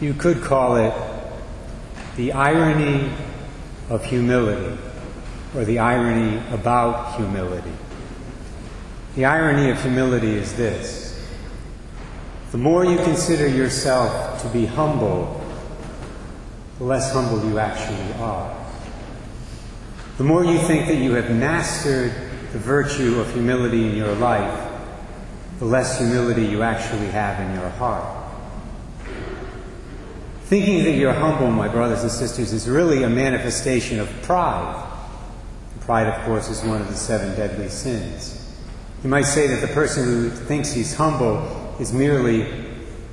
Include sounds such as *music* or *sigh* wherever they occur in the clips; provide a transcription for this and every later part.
You could call it the irony of humility, or the irony about humility. The irony of humility is this the more you consider yourself to be humble, the less humble you actually are. The more you think that you have mastered the virtue of humility in your life, the less humility you actually have in your heart. Thinking that you're humble, my brothers and sisters, is really a manifestation of pride. Pride, of course, is one of the seven deadly sins. You might say that the person who thinks he's humble is merely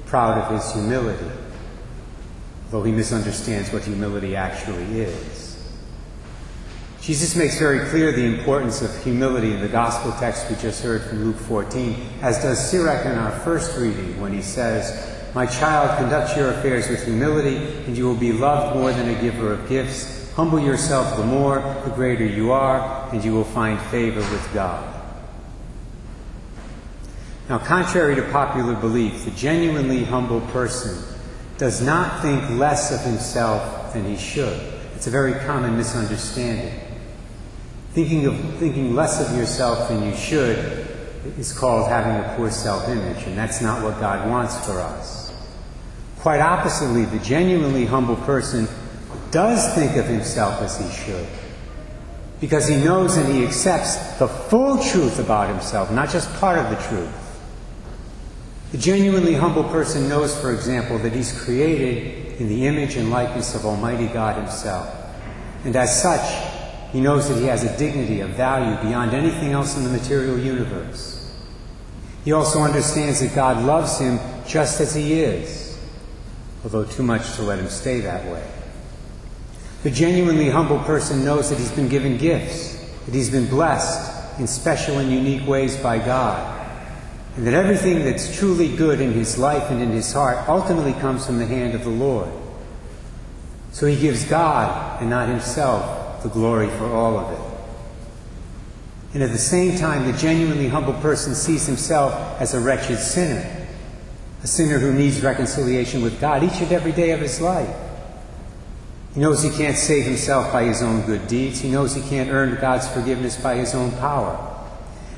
proud of his humility, though he misunderstands what humility actually is. Jesus makes very clear the importance of humility in the gospel text we just heard from Luke 14, as does Sirach in our first reading when he says, My child, conduct your affairs with humility, and you will be loved more than a giver of gifts. Humble yourself the more, the greater you are, and you will find favor with God. Now, contrary to popular belief, the genuinely humble person does not think less of himself than he should. It's a very common misunderstanding. Thinking, of, thinking less of yourself than you should is called having a poor self image, and that's not what God wants for us. Quite oppositely, the genuinely humble person does think of himself as he should because he knows and he accepts the full truth about himself, not just part of the truth. The genuinely humble person knows, for example, that he's created in the image and likeness of Almighty God Himself. And as such, he knows that he has a dignity, a value beyond anything else in the material universe. He also understands that God loves him just as he is, although too much to let him stay that way. The genuinely humble person knows that he's been given gifts, that he's been blessed in special and unique ways by God, and that everything that's truly good in his life and in his heart ultimately comes from the hand of the Lord. So he gives God and not himself the glory for all of it. And at the same time, the genuinely humble person sees himself as a wretched sinner, a sinner who needs reconciliation with God each and every day of his life. He knows he can't save himself by his own good deeds. He knows he can't earn God's forgiveness by his own power.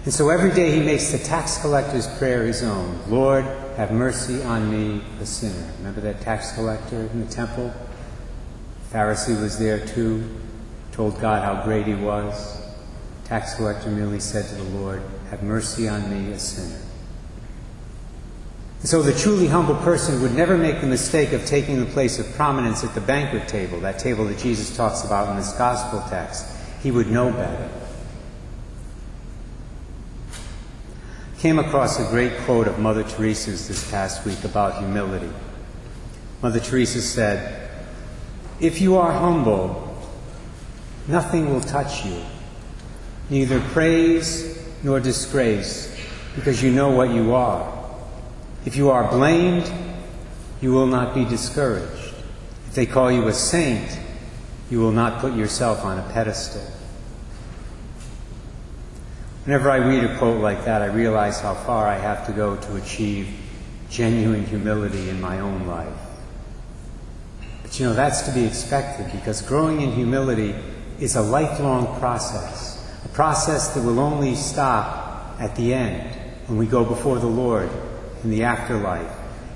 And so every day he makes the tax collector's prayer his own Lord, have mercy on me, a sinner. Remember that tax collector in the temple? Pharisee was there too told God how great he was. Tax collector merely said to the Lord, Have mercy on me, a sinner. So the truly humble person would never make the mistake of taking the place of prominence at the banquet table, that table that Jesus talks about in this gospel text. He would know better. Came across a great quote of Mother Teresa's this past week about humility. Mother Teresa said, If you are humble, Nothing will touch you, neither praise nor disgrace, because you know what you are. If you are blamed, you will not be discouraged. If they call you a saint, you will not put yourself on a pedestal. Whenever I read a quote like that, I realize how far I have to go to achieve genuine humility in my own life. But you know, that's to be expected because growing in humility is a lifelong process, a process that will only stop at the end when we go before the Lord in the afterlife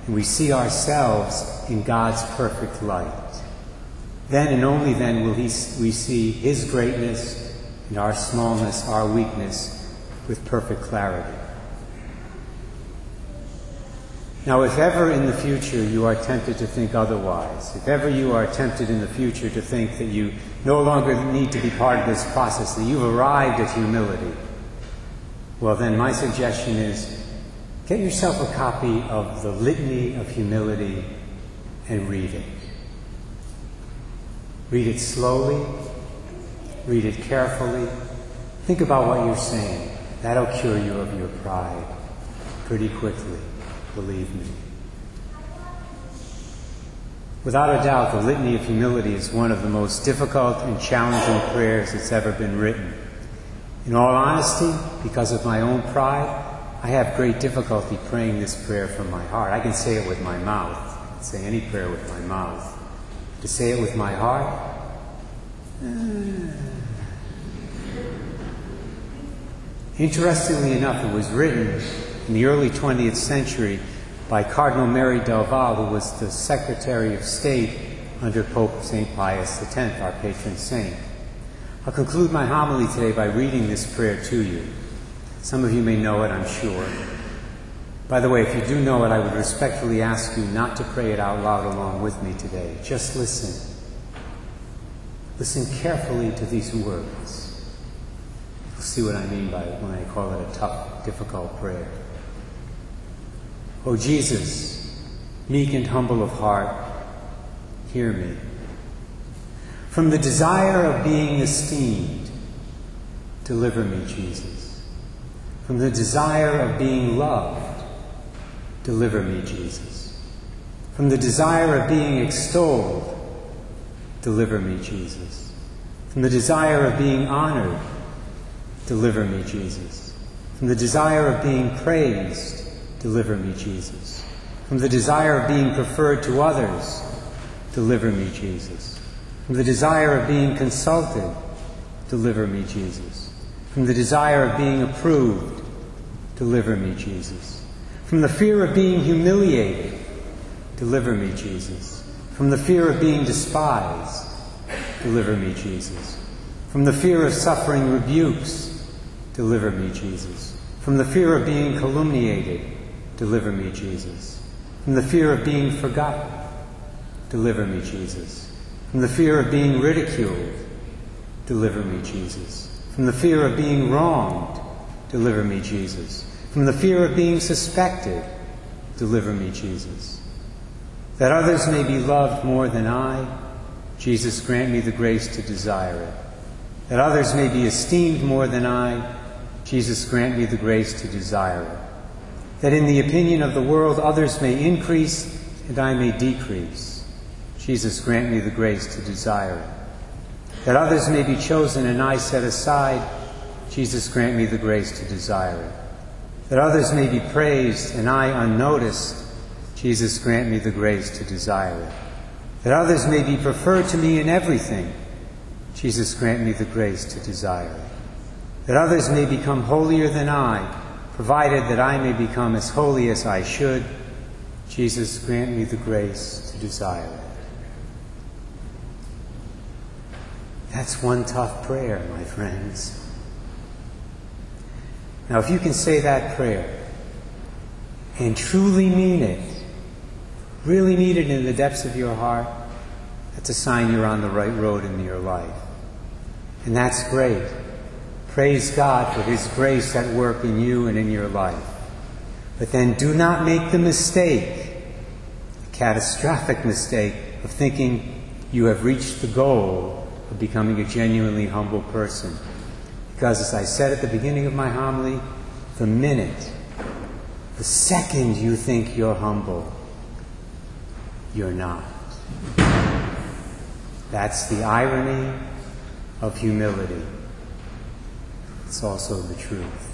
and we see ourselves in God's perfect light. Then and only then will he, we see His greatness and our smallness, our weakness, with perfect clarity. Now, if ever in the future you are tempted to think otherwise, if ever you are tempted in the future to think that you no longer need to be part of this process, that you've arrived at humility, well, then my suggestion is get yourself a copy of the Litany of Humility and read it. Read it slowly, read it carefully, think about what you're saying. That'll cure you of your pride pretty quickly believe me. Without a doubt, the Litany of Humility is one of the most difficult and challenging prayers that's ever been written. In all honesty, because of my own pride, I have great difficulty praying this prayer from my heart. I can say it with my mouth, say any prayer with my mouth. To say it with my heart, *sighs* Interestingly enough, it was written in the early 20th century by Cardinal Merry del Val, who was the Secretary of State under Pope St. Pius X, our patron saint. I'll conclude my homily today by reading this prayer to you. Some of you may know it, I'm sure. By the way, if you do know it, I would respectfully ask you not to pray it out loud along with me today. Just listen. Listen carefully to these words. You'll see what I mean by when I call it a tough, difficult prayer. O oh, Jesus, meek and humble of heart, hear me. From the desire of being esteemed, deliver me, Jesus. From the desire of being loved, deliver me, Jesus. From the desire of being extolled, deliver me, Jesus. From the desire of being honored, deliver me, Jesus. From the desire of being praised, deliver me, Jesus. From the desire of being preferred to others, deliver me, Jesus. From the desire of being consulted, deliver me, Jesus. From the desire of being approved, deliver me, Jesus. From the fear of being humiliated, deliver me, Jesus. From the fear of being despised, deliver me, Jesus. From the fear of suffering rebukes, deliver me, Jesus. From the fear of being calumniated, deliver me, Jesus. From the fear of being forgotten, deliver me, Jesus. From the fear of being ridiculed, deliver me, Jesus. From the fear of being wronged, deliver me, Jesus. From the fear of being suspected, deliver me, Jesus that others may be loved more than I, Jesus, grant me the grace to desire it. That others may be esteemed more than I, Jesus, grant me the grace to desire it. That in the opinion of the world others may increase and I may decrease. Jesus, grant me the grace to desire it. That others may be chosen and I set aside. Jesus, grant me the grace to desire it. That others may be praised and I unnoticed. Jesus, grant me the grace to desire it. That others may be preferred to me in everything. Jesus, grant me the grace to desire it. That others may become holier than I, provided that I may become as holy as I should. Jesus, grant me the grace to desire it. That's one tough prayer, my friends. Now, if you can say that prayer and truly mean it, really mean it in the depths of your heart, that's a sign you're on the right road in your life. And that's great. Praise God for His grace at work in you and in your life. But then do not make the mistake, the catastrophic mistake, of thinking you have reached the goal of becoming a genuinely humble person. Because, as I said at the beginning of my homily, the minute, the second you think you're humble, you're not. That's the irony of humility. It's also the truth.